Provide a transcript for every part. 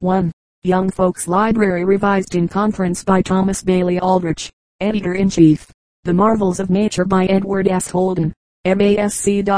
1. Young Folks Library revised in conference by Thomas Bailey Aldrich, Editor-in-Chief. The Marvels of Nature by Edward S. Holden. MASC.D.LL.D.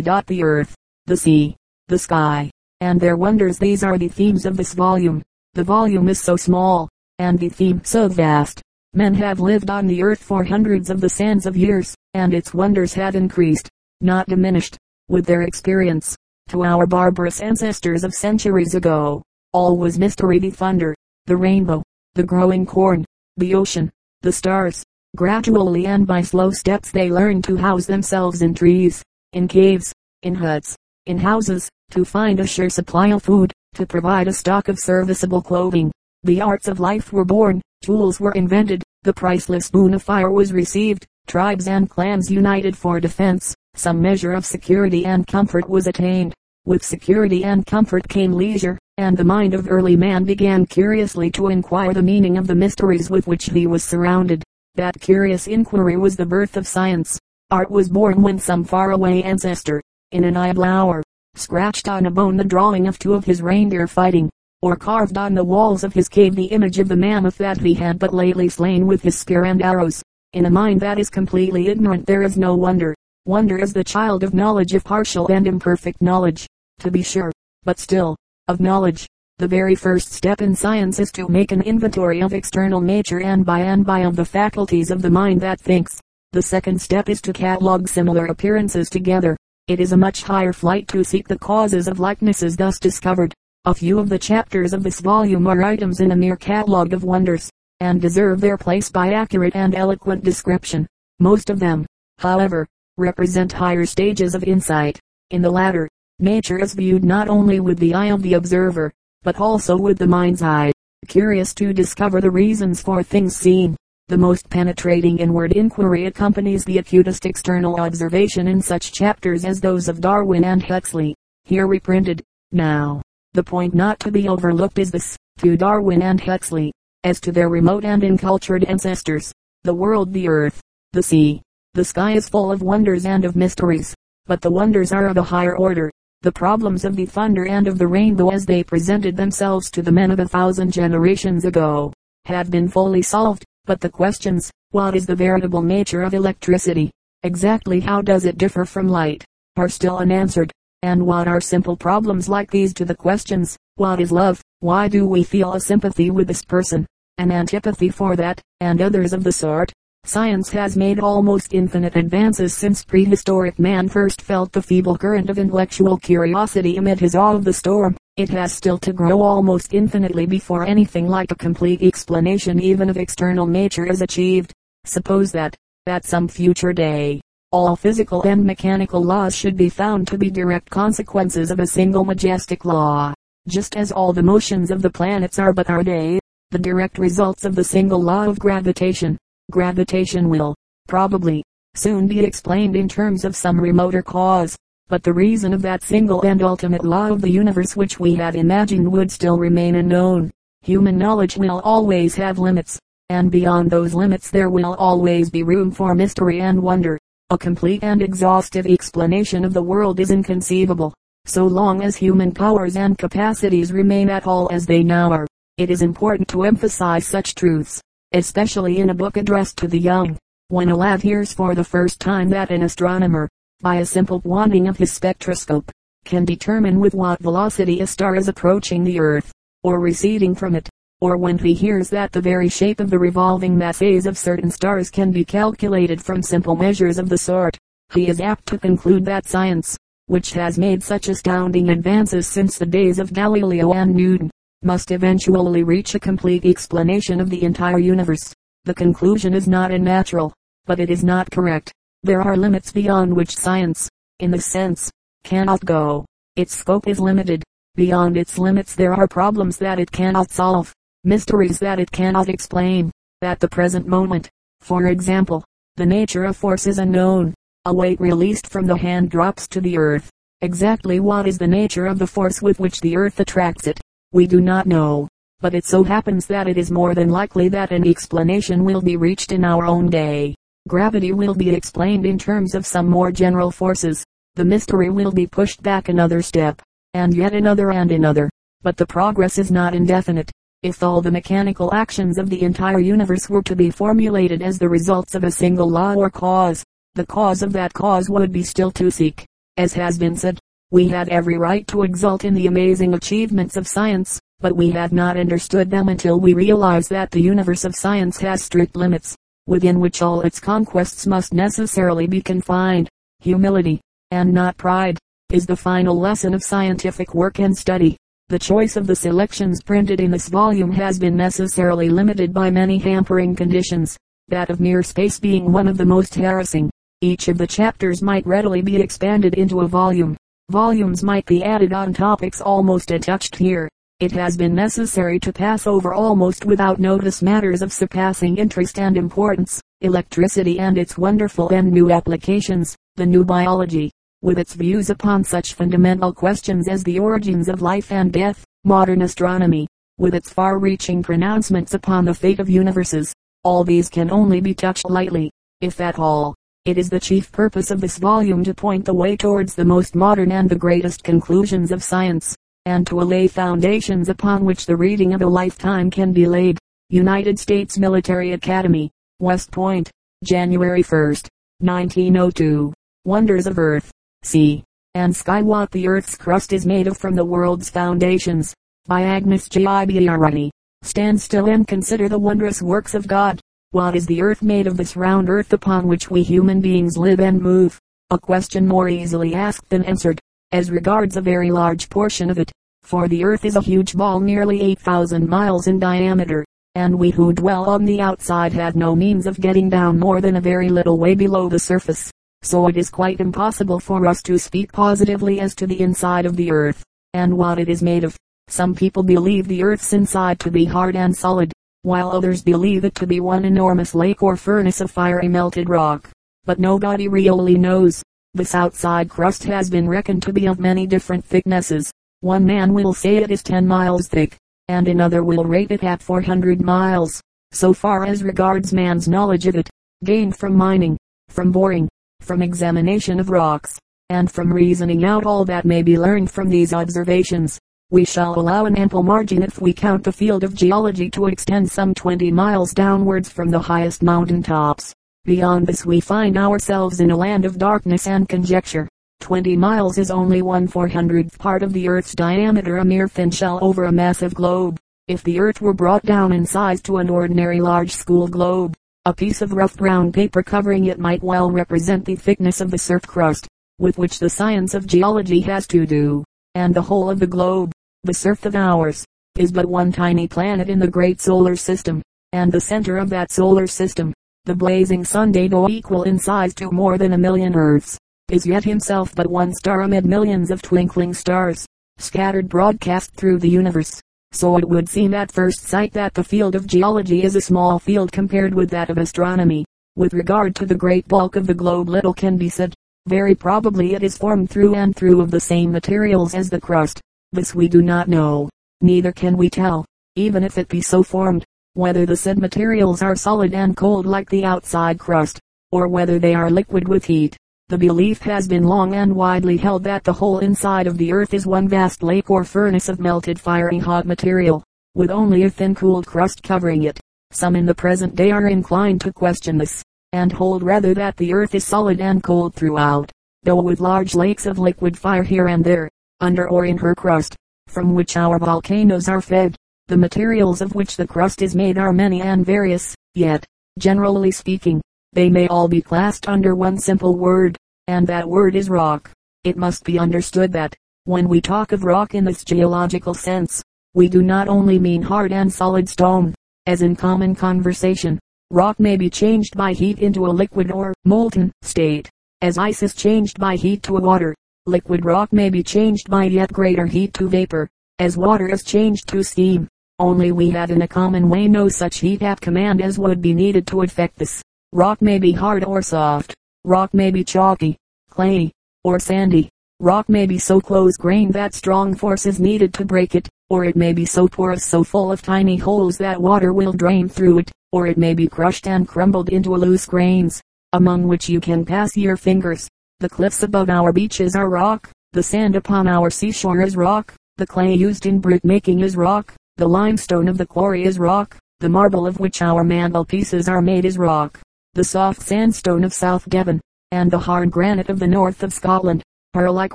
The Earth, the Sea, the Sky, and their wonders these are the themes of this volume. The volume is so small, and the theme so vast. Men have lived on the earth for hundreds of the sands of years, and its wonders have increased, not diminished, with their experience. To our barbarous ancestors of centuries ago, all was mystery the thunder, the rainbow, the growing corn, the ocean, the stars. Gradually and by slow steps they learned to house themselves in trees, in caves, in huts, in houses, to find a sure supply of food, to provide a stock of serviceable clothing. The arts of life were born, tools were invented, the priceless boon of fire was received, tribes and clans united for defense, some measure of security and comfort was attained. With security and comfort came leisure, and the mind of early man began curiously to inquire the meaning of the mysteries with which he was surrounded. That curious inquiry was the birth of science. Art was born when some faraway ancestor, in an idle hour, scratched on a bone the drawing of two of his reindeer fighting, or carved on the walls of his cave the image of the mammoth that he had but lately slain with his spear and arrows. In a mind that is completely ignorant there is no wonder. Wonder is the child of knowledge of partial and imperfect knowledge, to be sure, but still, of knowledge. The very first step in science is to make an inventory of external nature and by and by of the faculties of the mind that thinks. The second step is to catalog similar appearances together, it is a much higher flight to seek the causes of likenesses thus discovered. A few of the chapters of this volume are items in a mere catalogue of wonders, and deserve their place by accurate and eloquent description. Most of them, however, represent higher stages of insight. In the latter, nature is viewed not only with the eye of the observer, but also with the mind's eye. Curious to discover the reasons for things seen, the most penetrating inward inquiry accompanies the acutest external observation in such chapters as those of Darwin and Huxley, here reprinted. Now, the point not to be overlooked is this, to Darwin and Huxley, as to their remote and uncultured ancestors, the world, the earth, the sea, the sky is full of wonders and of mysteries, but the wonders are of a higher order. The problems of the thunder and of the rainbow as they presented themselves to the men of a thousand generations ago, have been fully solved but the questions, what is the veritable nature of electricity? Exactly how does it differ from light? Are still unanswered. And what are simple problems like these to the questions, what is love? Why do we feel a sympathy with this person, an antipathy for that, and others of the sort? Science has made almost infinite advances since prehistoric man first felt the feeble current of intellectual curiosity amid his awe of the storm. It has still to grow almost infinitely before anything like a complete explanation even of external nature is achieved. Suppose that, at some future day, all physical and mechanical laws should be found to be direct consequences of a single majestic law, just as all the motions of the planets are but are they, the direct results of the single law of gravitation. Gravitation will, probably, soon be explained in terms of some remoter cause, but the reason of that single and ultimate law of the universe which we had imagined would still remain unknown. Human knowledge will always have limits, and beyond those limits there will always be room for mystery and wonder. A complete and exhaustive explanation of the world is inconceivable, so long as human powers and capacities remain at all as they now are. It is important to emphasize such truths especially in a book addressed to the young. When a lad hears for the first time that an astronomer, by a simple wanding of his spectroscope, can determine with what velocity a star is approaching the earth, or receding from it, or when he hears that the very shape of the revolving masses of certain stars can be calculated from simple measures of the sort, he is apt to conclude that science, which has made such astounding advances since the days of Galileo and Newton, must eventually reach a complete explanation of the entire universe. The conclusion is not unnatural, but it is not correct. There are limits beyond which science, in the sense, cannot go. Its scope is limited. Beyond its limits there are problems that it cannot solve, mysteries that it cannot explain. At the present moment, for example, the nature of force is unknown. A weight released from the hand drops to the earth. Exactly what is the nature of the force with which the earth attracts it, we do not know, but it so happens that it is more than likely that an explanation will be reached in our own day. Gravity will be explained in terms of some more general forces. The mystery will be pushed back another step, and yet another and another. but the progress is not indefinite. If all the mechanical actions of the entire universe were to be formulated as the results of a single law or cause, the cause of that cause would be still to seek. As has been said, we had every right to exult in the amazing achievements of science, but we had not understood them until we realized that the universe of science has strict limits, within which all its conquests must necessarily be confined. Humility, and not pride, is the final lesson of scientific work and study. The choice of the selections printed in this volume has been necessarily limited by many hampering conditions, that of mere space being one of the most harassing. Each of the chapters might readily be expanded into a volume. Volumes might be added on topics almost untouched here. It has been necessary to pass over almost without notice matters of surpassing interest and importance, electricity and its wonderful and new applications, the new biology, with its views upon such fundamental questions as the origins of life and death, modern astronomy, with its far-reaching pronouncements upon the fate of universes. All these can only be touched lightly, if at all. It is the chief purpose of this volume to point the way towards the most modern and the greatest conclusions of science and to lay foundations upon which the reading of a lifetime can be laid. United States Military Academy, West Point, January 1, 1902. Wonders of Earth, Sea, and Sky What the Earth's crust is made of from the world's foundations. By Agnes Giberne. Stand still and consider the wondrous works of God. What is the earth made of this round earth upon which we human beings live and move? A question more easily asked than answered as regards a very large portion of it, for the earth is a huge ball nearly 8,000 miles in diameter, and we who dwell on the outside have no means of getting down more than a very little way below the surface. So it is quite impossible for us to speak positively as to the inside of the earth, and what it is made of. Some people believe the earth's inside to be hard and solid, while others believe it to be one enormous lake or furnace of fiery melted rock. But nobody really knows. This outside crust has been reckoned to be of many different thicknesses. One man will say it is 10 miles thick, and another will rate it at 400 miles. So far as regards man's knowledge of it, gained from mining, from boring, from examination of rocks, and from reasoning out all that may be learned from these observations, we shall allow an ample margin if we count the field of geology to extend some 20 miles downwards from the highest mountain tops. Beyond this we find ourselves in a land of darkness and conjecture. Twenty miles is only one four hundredth part of the earth's diameter a mere thin shell over a massive globe. If the earth were brought down in size to an ordinary large school globe, a piece of rough brown paper covering it might well represent the thickness of the surf crust, with which the science of geology has to do. And the whole of the globe, the surf of ours, is but one tiny planet in the great solar system, and the center of that solar system, the blazing sun though equal in size to more than a million earths, is yet himself but one star amid millions of twinkling stars, scattered broadcast through the universe. So it would seem at first sight that the field of geology is a small field compared with that of astronomy. With regard to the great bulk of the globe little can be said. Very probably it is formed through and through of the same materials as the crust. This we do not know. Neither can we tell, even if it be so formed, whether the said materials are solid and cold like the outside crust, or whether they are liquid with heat. The belief has been long and widely held that the whole inside of the earth is one vast lake or furnace of melted fiery hot material, with only a thin cooled crust covering it. Some in the present day are inclined to question this, and hold rather that the earth is solid and cold throughout, though with large lakes of liquid fire here and there, under or in her crust, from which our volcanoes are fed. The materials of which the crust is made are many and various, yet, generally speaking, they may all be classed under one simple word, and that word is rock. It must be understood that, when we talk of rock in this geological sense, we do not only mean hard and solid stone, as in common conversation. Rock may be changed by heat into a liquid or molten state, as ice is changed by heat to water. Liquid rock may be changed by yet greater heat to vapor, as water is changed to steam. Only we have in a common way no such heat at command as would be needed to effect this. Rock may be hard or soft. Rock may be chalky, clayey, or sandy. Rock may be so close-grained that strong force is needed to break it, or it may be so porous so full of tiny holes that water will drain through it, or it may be crushed and crumbled into loose grains, among which you can pass your fingers. The cliffs above our beaches are rock, the sand upon our seashore is rock, The clay used in brick making is rock. The limestone of the quarry is rock. The marble of which our mantelpieces are made is rock. The soft sandstone of South Devon, and the hard granite of the north of Scotland, are like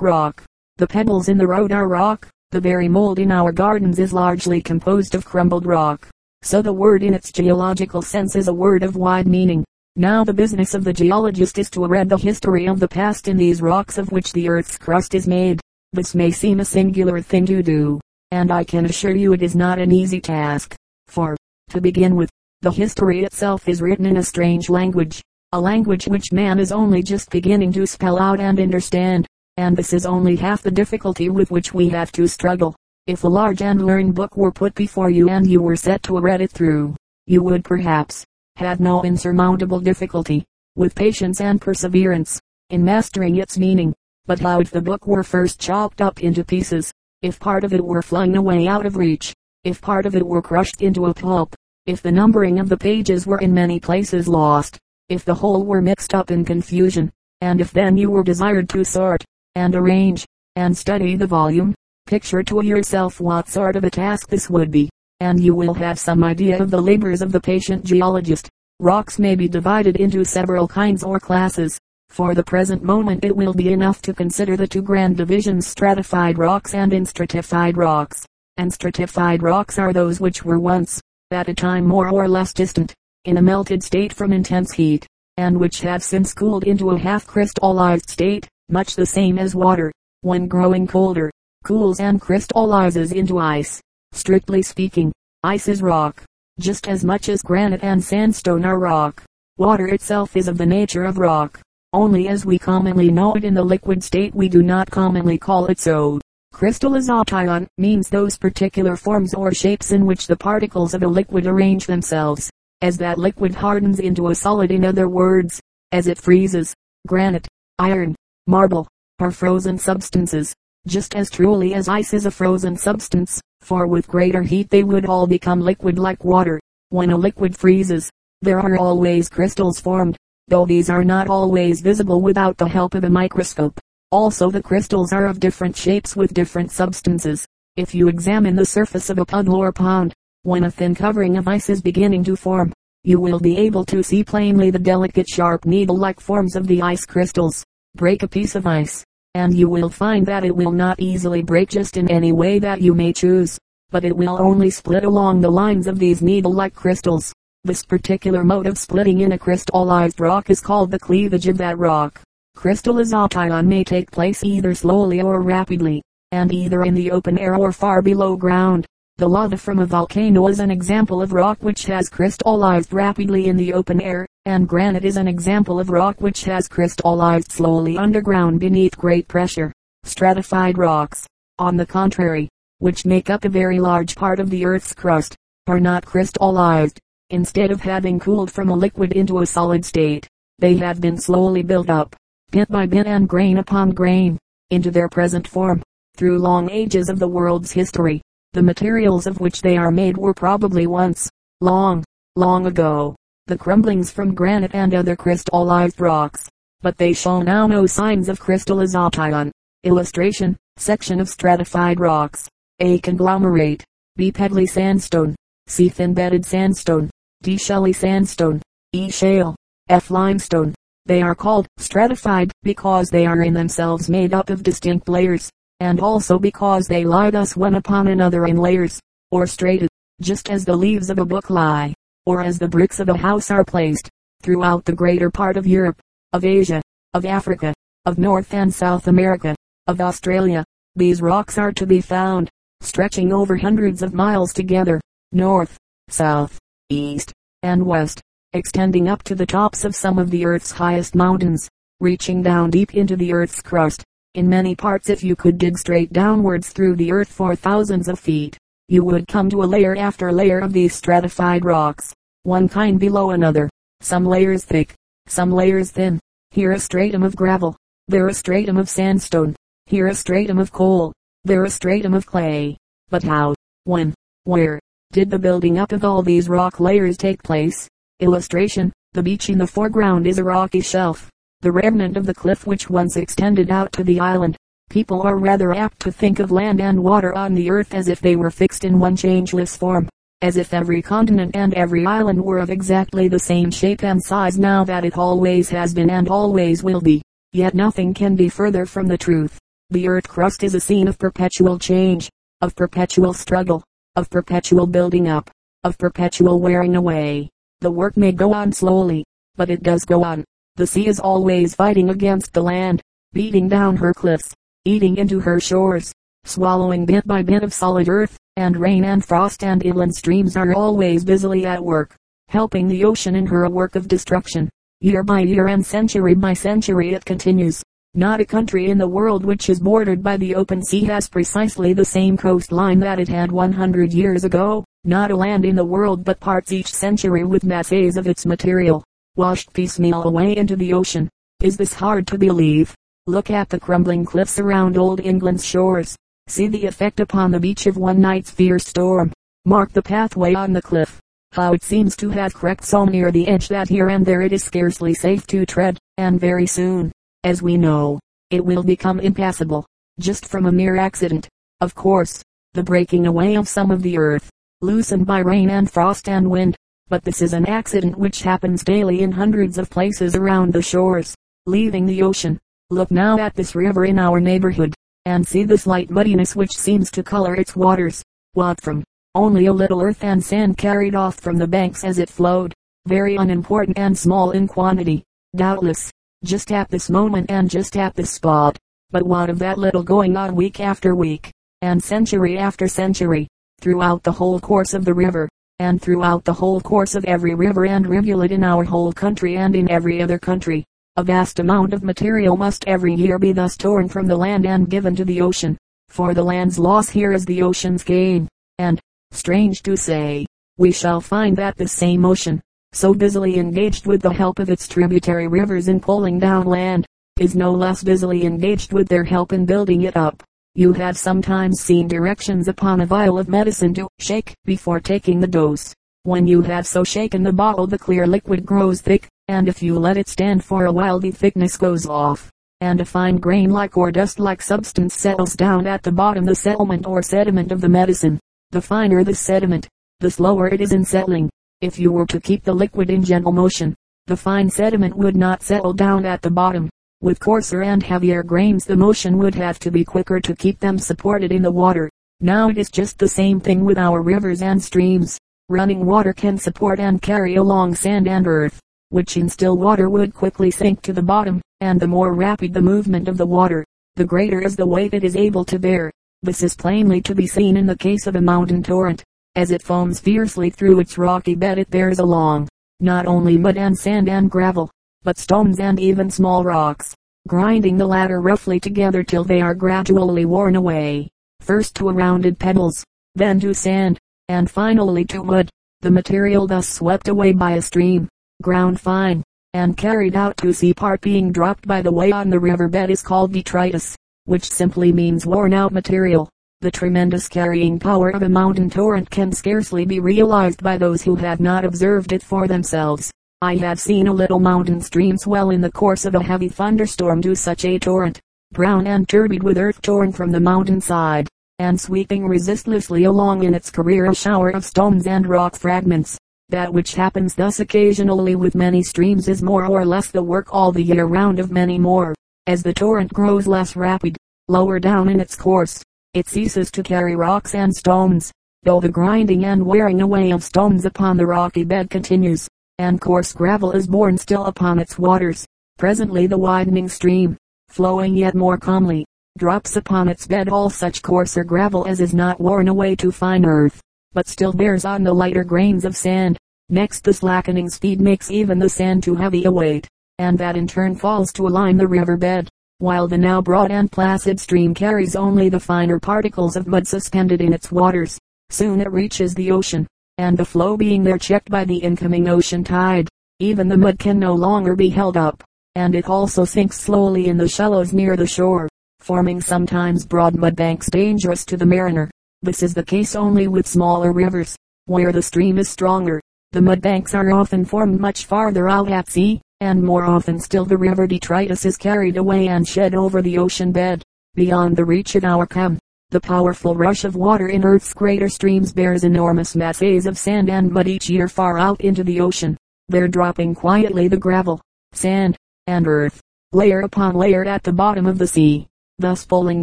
rock. The pebbles in the road are rock. The very mold in our gardens is largely composed of crumbled rock. So the word in its geological sense is a word of wide meaning. Now the business of the geologist is to read the history of the past in these rocks of which the earth's crust is made. This may seem a singular thing to do, and I can assure you it is not an easy task. For, to begin with, the history itself is written in a strange language, a language which man is only just beginning to spell out and understand and this is only half the difficulty with which we have to struggle. If a large and learned book were put before you and you were set to read it through, you would perhaps have no insurmountable difficulty, with patience and perseverance, in mastering its meaning. But how if the book were first chopped up into pieces, if part of it were flung away out of reach, if part of it were crushed into a pulp, if the numbering of the pages were in many places lost, if the whole were mixed up in confusion, and if then you were desired to sort, and arrange, and study the volume. Picture to yourself what sort of a task this would be, and you will have some idea of the labors of the patient geologist. Rocks may be divided into several kinds or classes. For the present moment it will be enough to consider the two grand divisions stratified rocks and unstratified rocks. And stratified rocks are those which were once, at a time more or less distant, in a melted state from intense heat, and which have since cooled into a half crystallized state, much the same as water, when growing colder, cools and crystallizes into ice. Strictly speaking, ice is rock, just as much as granite and sandstone are rock. Water itself is of the nature of rock, only as we commonly know it in the liquid state we do not commonly call it so. Crystallization means those particular forms or shapes in which the particles of a liquid arrange themselves, as that liquid hardens into a solid in other words, as it freezes. Granite, iron, marble, are frozen substances, just as truly as ice is a frozen substance, for with greater heat they would all become liquid like water. When a liquid freezes, there are always crystals formed, though these are not always visible without the help of a microscope. Also the crystals are of different shapes with different substances. If you examine the surface of a puddle or pond, when a thin covering of ice is beginning to form, you will be able to see plainly the delicate sharp needle-like forms of the ice crystals. Break a piece of ice, and you will find that it will not easily break just in any way that you may choose, but it will only split along the lines of these needle-like crystals. This particular mode of splitting in a crystallized rock is called the cleavage of that rock. Crystallization may take place either slowly or rapidly, and either in the open air or far below ground. The lava from a volcano is an example of rock which has crystallized rapidly in the open air, and granite is an example of rock which has crystallized slowly underground beneath great pressure. Stratified rocks, on the contrary, which make up a very large part of the earth's crust, are not crystallized. Instead of having cooled from a liquid into a solid state, they have been slowly built up, bit by bit and grain upon grain, into their present form, through long ages of the world's history. The materials of which they are made were probably once, long, long ago, the crumblings from granite and other crystallized rocks, but they show now no signs of crystallization. Illustration, section of stratified rocks, A conglomerate, B pebbly sandstone, C thin bedded sandstone, D shelly sandstone, E shale, F limestone. They are called stratified because they are in themselves made up of distinct layers and also because they lie thus one upon another in layers, or strata, just as the leaves of a book lie, or as the bricks of a house are placed, throughout the greater part of Europe, of Asia, of Africa, of North and South America, of Australia. These rocks are to be found, stretching over hundreds of miles together, north, south, east, and west, extending up to the tops of some of the earth's highest mountains, reaching down deep into the earth's crust, in many parts if you could dig straight downwards through the earth for thousands of feet, you would come to a layer after layer of these stratified rocks, one kind below another, some layers thick, some layers thin. Here a stratum of gravel, there a stratum of sandstone, here a stratum of coal, there a stratum of clay. But how, when, where, did the building up of all these rock layers take place? Illustration, the beach in the foreground is a rocky shelf, the remnant of the cliff which once extended out to the island. People are rather apt to think of land and water on the earth as if they were fixed in one changeless form, as if every continent and every island were of exactly the same shape and size now that it always has been and always will be. Yet nothing can be further from the truth. The earth crust is a scene of perpetual change, of perpetual struggle, of perpetual building up, of perpetual wearing away. The work may go on slowly, but it does go on. The sea is always fighting against the land, beating down her cliffs, eating into her shores, swallowing bit by bit of solid earth, and rain and frost and inland streams are always busily at work, helping the ocean in her work of destruction. Year by year and century by century it continues. Not a country in the world which is bordered by the open sea has precisely the same coastline that it had 100 years ago. Not a land in the world but parts each century with masses of its material, washed piecemeal away into the ocean. Is this hard to believe? Look at the crumbling cliffs around old England's shores. See the effect upon the beach of one night's fierce storm. Mark the pathway on the cliff. How it seems to have cracked so near the edge that here and there it is scarcely safe to tread, and very soon, as we know, it will become impassable, just from a mere accident. Of course, the breaking away of some of the earth, loosened by rain and frost and wind. But this is an accident which happens daily in hundreds of places around the shores, leaving the ocean Look now at this river in our neighborhood, and see the slight muddiness which seems to color its waters. What from? Only a little earth and sand carried off from the banks as it flowed, very unimportant and small in quantity, doubtless, just at this moment and just at this spot. But what of that little going on week after week, and century after century, throughout the whole course of the river, and throughout the whole course of every river and rivulet in our whole country and in every other country? A vast amount of material must every year be thus torn from the land and given to the ocean. For the land's loss here is the ocean's gain. And, strange to say, we shall find that the same ocean, so busily engaged with the help of its tributary rivers in pulling down land, is no less busily engaged with their help in building it up. You have sometimes seen directions upon a vial of medicine to shake before taking the dose. When you have so shaken the bottle the clear liquid grows thick, and if you let it stand for a while the thickness goes off, and a fine grain-like or dust-like substance settles down at the bottom the settlement or sediment of the medicine. The finer the sediment, the slower it is in settling. If you were to keep the liquid in gentle motion, the fine sediment would not settle down at the bottom. With coarser and heavier grains the motion would have to be quicker to keep them supported in the water. Now it is just the same thing with our rivers and streams. Running water can support and carry along sand and earth which in still water would quickly sink to the bottom, and the more rapid the movement of the water, the greater is the weight it is able to bear. This is plainly to be seen in the case of a mountain torrent. As it foams fiercely through its rocky bed it bears along, not only mud and sand and gravel, but stones and even small rocks, grinding the latter roughly together till they are gradually worn away, first to rounded pebbles, then to sand, and finally to wood. The material thus swept away by a stream, ground fine, and carried out to sea part being dropped by the way on the riverbed is called detritus, which simply means worn out material. The tremendous carrying power of a mountain torrent can scarcely be realized by those who have not observed it for themselves. I have seen a little mountain stream swell in the course of a heavy thunderstorm to such a torrent, brown and turbid with earth torn from the mountain side, and sweeping resistlessly along in its career a shower of stones and rock fragments, that which happens thus occasionally with many streams is more or less the work all the year round of many more. As the torrent grows less rapid, lower down in its course, it ceases to carry rocks and stones, though the grinding and wearing away of stones upon the rocky bed continues, and coarse gravel is borne still upon its waters. Presently the widening stream, flowing yet more calmly, drops upon its bed all such coarser gravel as is not worn away to fine earth but still bears on the lighter grains of sand. Next the slackening speed makes even the sand too heavy a weight, and that in turn falls to align the river bed, while the now broad and placid stream carries only the finer particles of mud suspended in its waters. Soon it reaches the ocean, and the flow being there checked by the incoming ocean tide, even the mud can no longer be held up, and it also sinks slowly in the shallows near the shore, forming sometimes broad mud banks dangerous to the mariner. This is the case only with smaller rivers, where the stream is stronger. The mud banks are often formed much farther out at sea, and more often still the river detritus is carried away and shed over the ocean bed. beyond the reach of our ken. The powerful rush of water in Earth's greater streams bears enormous masses of sand and mud each year far out into the ocean. There dropping quietly the gravel, sand, and earth, layer upon layer at the bottom of the sea. Thus falling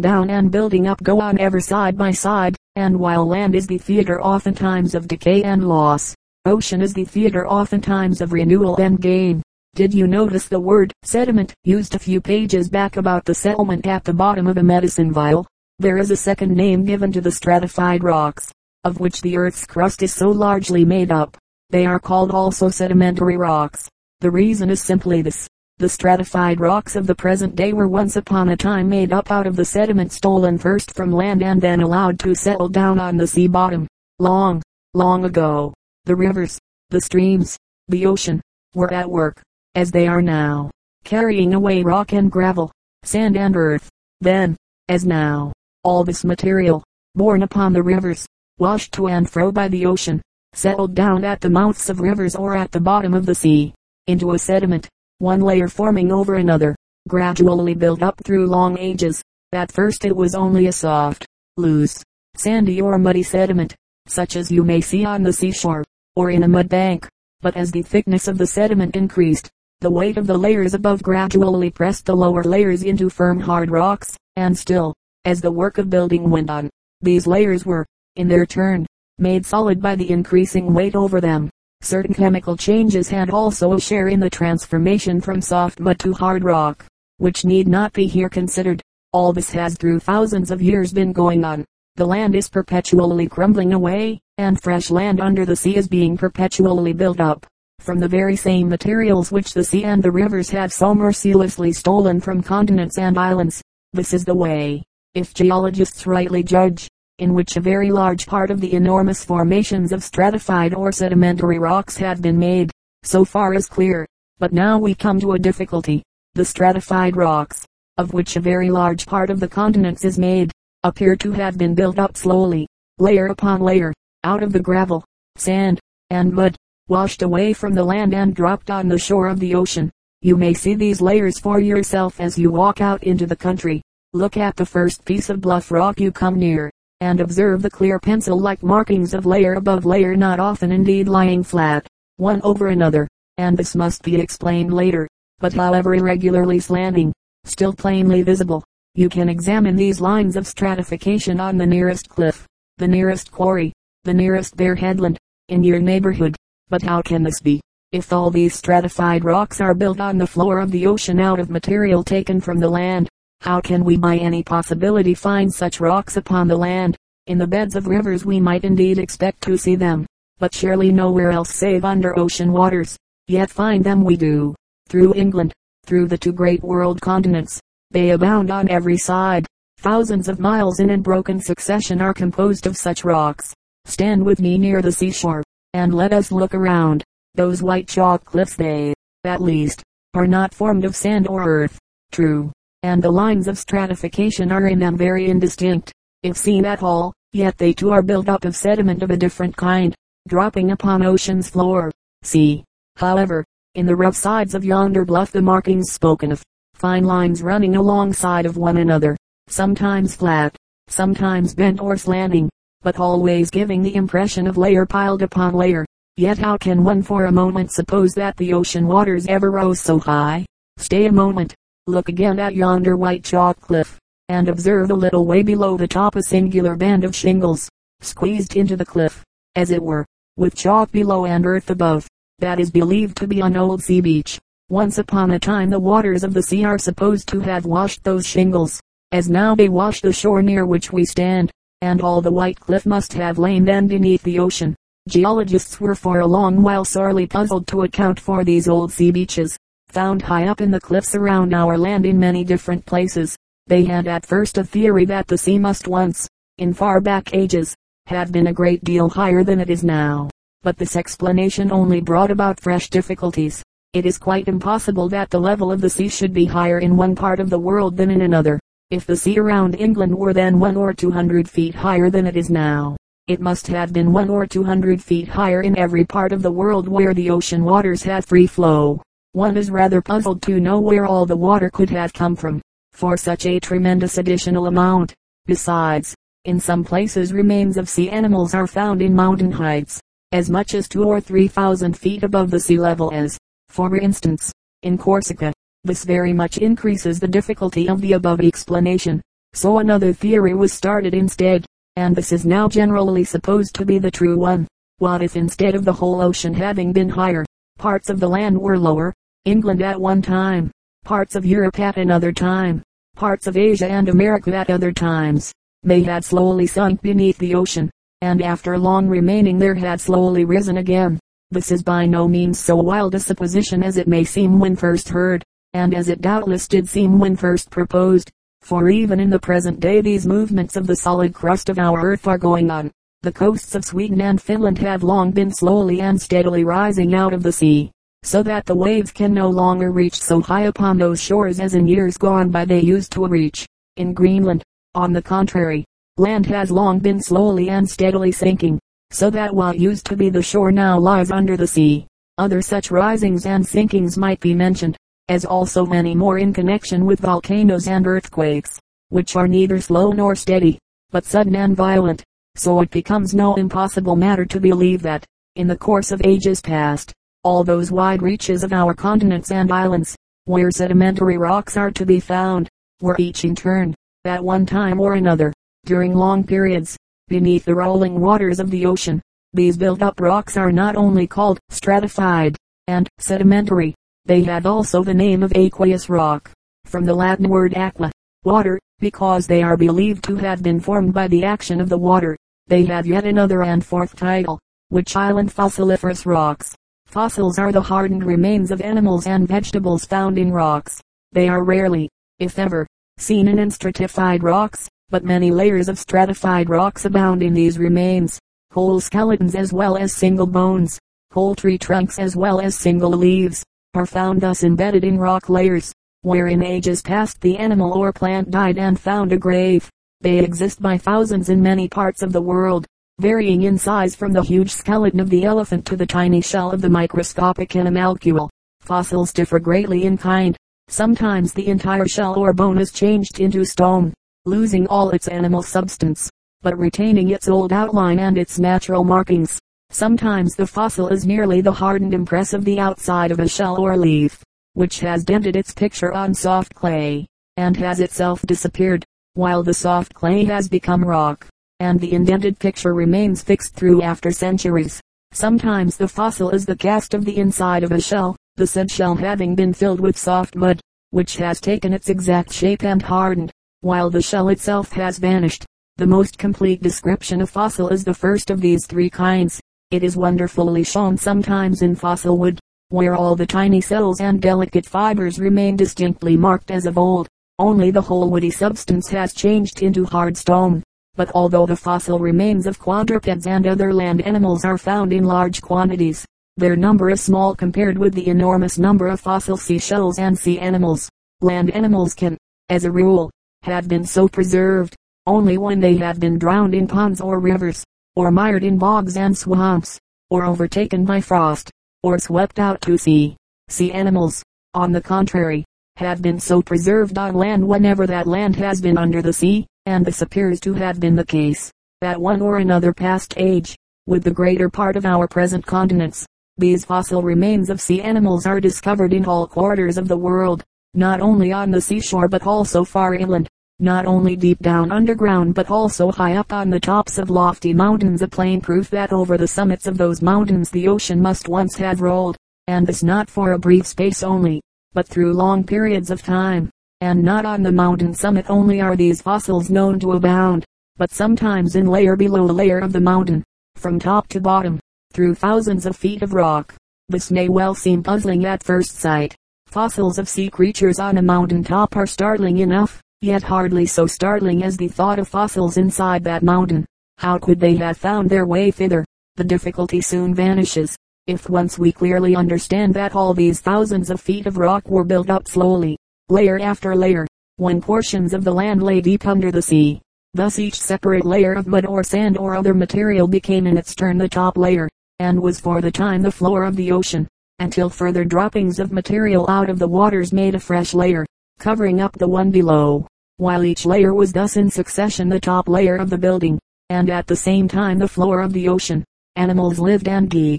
down and building up go on ever side by side, and while land is the theater oftentimes of decay and loss, ocean is the theater oftentimes of renewal and gain. Did you notice the word sediment used a few pages back about the settlement at the bottom of a medicine vial? There is a second name given to the stratified rocks, of which the earth's crust is so largely made up. They are called also sedimentary rocks. The reason is simply this. The stratified rocks of the present day were once upon a time made up out of the sediment stolen first from land and then allowed to settle down on the sea bottom. Long, long ago, the rivers, the streams, the ocean, were at work, as they are now, carrying away rock and gravel, sand and earth. Then, as now, all this material, borne upon the rivers, washed to and fro by the ocean, settled down at the mouths of rivers or at the bottom of the sea, into a sediment, one layer forming over another, gradually built up through long ages. At first it was only a soft, loose, sandy or muddy sediment, such as you may see on the seashore, or in a mud bank. But as the thickness of the sediment increased, the weight of the layers above gradually pressed the lower layers into firm hard rocks, and still, as the work of building went on, these layers were, in their turn, made solid by the increasing weight over them. Certain chemical changes had also a share in the transformation from soft mud to hard rock, which need not be here considered. All this has through thousands of years been going on. The land is perpetually crumbling away, and fresh land under the sea is being perpetually built up, from the very same materials which the sea and the rivers have so mercilessly stolen from continents and islands. This is the way, if geologists rightly judge, in which a very large part of the enormous formations of stratified or sedimentary rocks have been made, so far is clear. But now we come to a difficulty. The stratified rocks, of which a very large part of the continents is made, appear to have been built up slowly, layer upon layer, out of the gravel, sand, and mud, washed away from the land and dropped on the shore of the ocean. You may see these layers for yourself as you walk out into the country. Look at the first piece of bluff rock you come near, and observe the clear pencil-like markings of layer above layer not often indeed lying flat, one over another, and this must be explained later, but however irregularly slanting, still plainly visible. You can examine these lines of stratification on the nearest cliff, the nearest quarry, the nearest bare headland, in your neighborhood. But how can this be? If all these stratified rocks are built on the floor of the ocean out of material taken from the land, how can we by any possibility find such rocks upon the land? In the beds of rivers we might indeed expect to see them, but surely nowhere else save under ocean waters. Yet find them we do. Through England, through the two great world continents, they abound on every side. Thousands of miles in unbroken succession are composed of such rocks. Stand with me near the seashore, and let us look around. Those white chalk cliffs they, at least, are not formed of sand or earth. True, and the lines of stratification are in them very indistinct, if seen at all, yet they too are built up of sediment of a different kind, dropping upon ocean's floor. See, however, in the rough sides of yonder bluff the markings spoken of, fine lines running alongside of one another, sometimes flat, sometimes bent or slanting, but always giving the impression of layer piled upon layer. Yet how can one for a moment suppose that the ocean waters ever rose so high? Stay a moment, Look again at yonder white chalk cliff, and observe a little way below the top a singular band of shingles, squeezed into the cliff, as it were, with chalk below and earth above. That is believed to be an old sea beach. Once upon a time the waters of the sea are supposed to have washed those shingles, as now they wash the shore near which we stand, and all the white cliff must have lain then beneath the ocean. Geologists were for a long while sorely puzzled to account for these old sea beaches found high up in the cliffs around our land in many different places. They had at first a theory that the sea must once, in far back ages, have been a great deal higher than it is now. But this explanation only brought about fresh difficulties. It is quite impossible that the level of the sea should be higher in one part of the world than in another. If the sea around England were then one or two hundred feet higher than it is now, it must have been one or two hundred feet higher in every part of the world where the ocean waters have free flow. One is rather puzzled to know where all the water could have come from. for such a tremendous additional amount. Besides, in some places remains of sea animals are found in mountain heights, as much as two or three thousand feet above the sea level as, for instance, in Corsica. This very much increases the difficulty of the above explanation. So another theory was started instead, and this is now generally supposed to be the true one. What if instead of the whole ocean having been higher, parts of the land were lower? England at one time, parts of Europe at another time, parts of Asia and America at other times, they had slowly sunk beneath the ocean, and after long remaining there had slowly risen again. This is by no means so wild a supposition as it may seem when first heard, and as it doubtless did seem when first proposed for even in the present day these movements of the solid crust of our earth are going on. The coasts of Sweden and Finland have long been slowly and steadily rising out of the sea, so that the waves can no longer reach so high upon those shores as in years gone by they used to reach. In Greenland, on the contrary, land has long been slowly and steadily sinking, so that what used to be the shore now lies under the sea. Other such risings and sinkings might be mentioned, as also many more in connection with volcanoes and earthquakes, which are neither slow nor steady, but sudden and violent. So it becomes no impossible matter to believe that, in the course of ages past, all those wide reaches of our continents and islands, where sedimentary rocks are to be found, were each in turn, at one time or another, during long periods, beneath the rolling waters of the ocean. These built-up rocks are not only called stratified and sedimentary, they have also the name of aqueous rock, from the Latin word aqua, water, because they are believed to have been formed by the action of the water. They have yet another and fourth title, which island fossiliferous rocks. Fossils are the hardened remains of animals and vegetables found in rocks. They are rarely, if ever, seen in stratified rocks, but many layers of stratified rocks abound in these remains. Whole skeletons as well as single bones, whole tree trunks as well as single leaves, are found thus embedded in rock layers, where in ages past the animal or plant died and found a grave. They exist by thousands in many parts of the world, varying in size from the huge skeleton of the elephant to the tiny shell of the microscopic animalcule. Fossils differ greatly in kind. Sometimes the entire shell or bone is changed into stone, losing all its animal substance, but retaining its old outline and its natural markings. Sometimes the fossil is merely the hardened impress of the outside of a shell or leaf, which has dented its picture on soft clay, and has itself disappeared, while the soft clay has become rock, and the indented picture remains fixed through after centuries. Sometimes the fossil is the cast of the inside of a shell, the said shell having been filled with soft mud, which has taken its exact shape and hardened, while the shell itself has vanished. The most complete description of fossil is the first of these three kinds. It is wonderfully shown sometimes in fossil wood, where all the tiny cells and delicate fibers remain distinctly marked as of old. Only the whole woody substance has changed into hard stone. But although the fossil remains of quadrupeds and other land animals are found in large quantities, their number is small compared with the enormous number of fossil seashells and sea animals. Land animals can, as a rule, have been so preserved, only when they have been drowned in ponds or rivers or mired in bogs and swamps, or overtaken by frost, or swept out to sea. Sea animals, on the contrary, have been so preserved on land whenever that land has been under the sea, and this appears to have been the case, at one or another past age, with the greater part of our present continents. These fossil remains of sea animals are discovered in all quarters of the world, not only on the seashore but also far inland not only deep down underground but also high up on the tops of lofty mountains a plain proof that over the summits of those mountains the ocean must once have rolled, and this not for a brief space only, but through long periods of time. And not on the mountain summit only are these fossils known to abound, but sometimes in layer below layer of the mountain, from top to bottom, through thousands of feet of rock. This may well seem puzzling at first sight. Fossils of sea creatures on a mountain top are startling enough yet hardly so startling as the thought of fossils inside that mountain. How could they have found their way thither? The difficulty soon vanishes. If once we clearly understand that all these thousands of feet of rock were built up slowly, layer after layer, when portions of the land lay deep under the sea. Thus each separate layer of mud or sand or other material became in its turn the top layer, and was for the time the floor of the ocean, until further droppings of material out of the waters made a fresh layer covering up the one below. While each layer was thus in succession the top layer of the building, and at the same time the floor of the ocean, animals lived and.